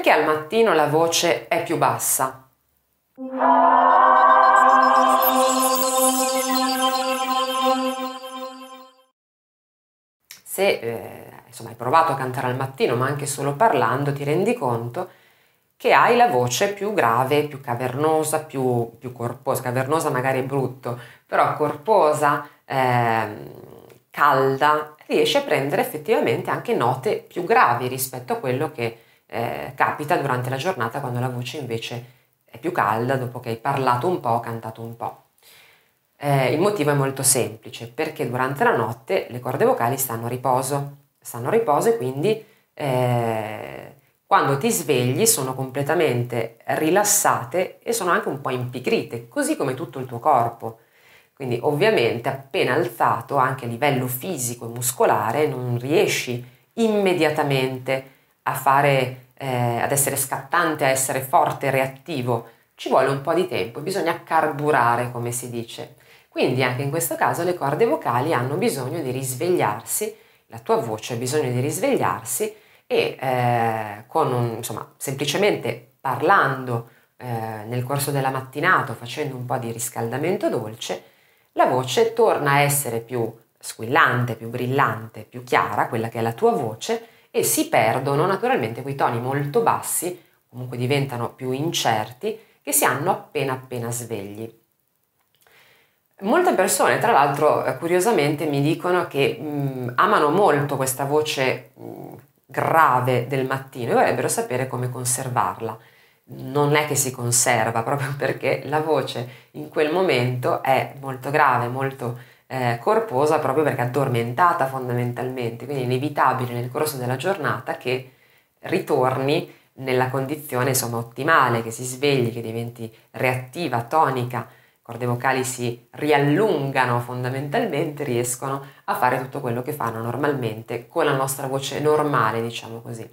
Perché al mattino la voce è più bassa? Se eh, insomma, hai provato a cantare al mattino, ma anche solo parlando, ti rendi conto che hai la voce più grave, più cavernosa, più, più corposa. Cavernosa magari è brutto, però corposa, eh, calda, riesci a prendere effettivamente anche note più gravi rispetto a quello che eh, capita durante la giornata quando la voce invece è più calda dopo che hai parlato un po', cantato un po'. Eh, il motivo è molto semplice, perché durante la notte le corde vocali stanno a riposo, stanno a riposo e quindi eh, quando ti svegli sono completamente rilassate e sono anche un po' impigrite, così come tutto il tuo corpo. Quindi ovviamente appena alzato anche a livello fisico e muscolare non riesci immediatamente a fare, eh, ad essere scattante, a essere forte, reattivo. Ci vuole un po' di tempo, bisogna carburare come si dice. Quindi anche in questo caso le corde vocali hanno bisogno di risvegliarsi, la tua voce ha bisogno di risvegliarsi e eh, con un, insomma, semplicemente parlando eh, nel corso della mattinata, facendo un po' di riscaldamento dolce, la voce torna a essere più squillante, più brillante, più chiara, quella che è la tua voce, e si perdono naturalmente quei toni molto bassi, comunque diventano più incerti, che si hanno appena appena svegli. Molte persone, tra l'altro, eh, curiosamente mi dicono che mh, mm, amano molto questa voce mh, mm, grave del mattino e vorrebbero sapere come conservarla. Non è che si conserva proprio perché la voce in quel momento è molto grave, molto eh, corposa, proprio perché addormentata fondamentalmente, quindi è inevitabile nel corso della giornata che ritorni nella condizione insomma ottimale, che si svegli, che diventi reattiva, tonica corde vocali si riallungano fondamentalmente, riescono a fare tutto quello che fanno normalmente con la nostra voce normale, diciamo così.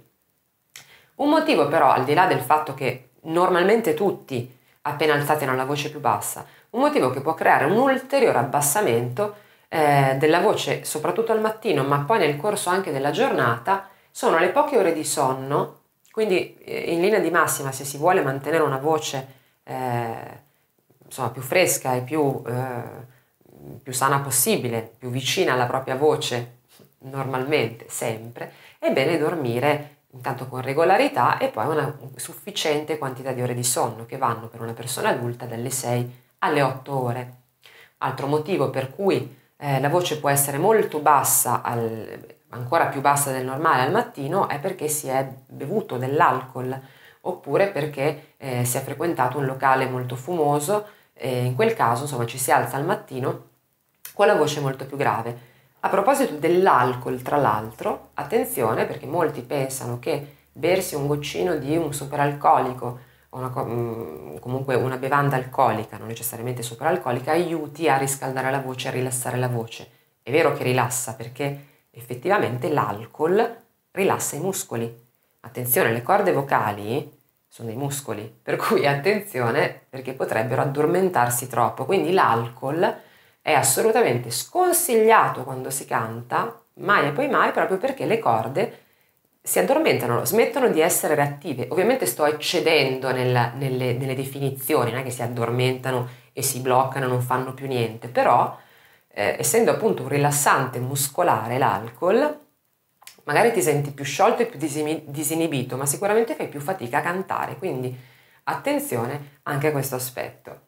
Un motivo però, al di là del fatto che normalmente tutti appena alzati hanno la voce più bassa, un motivo che può creare un ulteriore abbassamento eh, della voce, soprattutto al mattino, ma poi nel corso anche della giornata, sono le poche ore di sonno, quindi eh, in linea di massima se si vuole mantenere una voce eh, insomma, più fresca e più, eh, più sana possibile, più vicina alla propria voce normalmente, sempre, è bene dormire intanto con regolarità e poi una sufficiente quantità di ore di sonno che vanno per una persona adulta dalle 6 alle 8 ore. Altro motivo per cui eh, la voce può essere molto bassa, al, ancora più bassa del normale al mattino, è perché si è bevuto dell'alcol oppure perché eh, si è frequentato un locale molto fumoso e in quel caso insomma ci si alza al mattino con la voce molto più grave. A proposito dell'alcol, tra l'altro, attenzione perché molti pensano che bersi un goccino di un superalcolico o una, mm, comunque una bevanda alcolica, non necessariamente superalcolica, aiuti a riscaldare la voce, a rilassare la voce. È vero che rilassa perché effettivamente l'alcol rilassa i muscoli. Attenzione, le corde vocali sono dei muscoli, per cui attenzione perché potrebbero addormentarsi troppo. Quindi l'alcol è assolutamente sconsigliato quando si canta, mai e poi mai, proprio perché le corde si addormentano, smettono di essere reattive. Ovviamente sto eccedendo nella, nelle, nelle, definizioni, non è che si addormentano e si bloccano, non fanno più niente, però eh, essendo appunto un rilassante muscolare l'alcol, magari ti senti più sciolto e più disinibito, ma sicuramente fai più fatica a cantare, quindi attenzione anche a questo aspetto.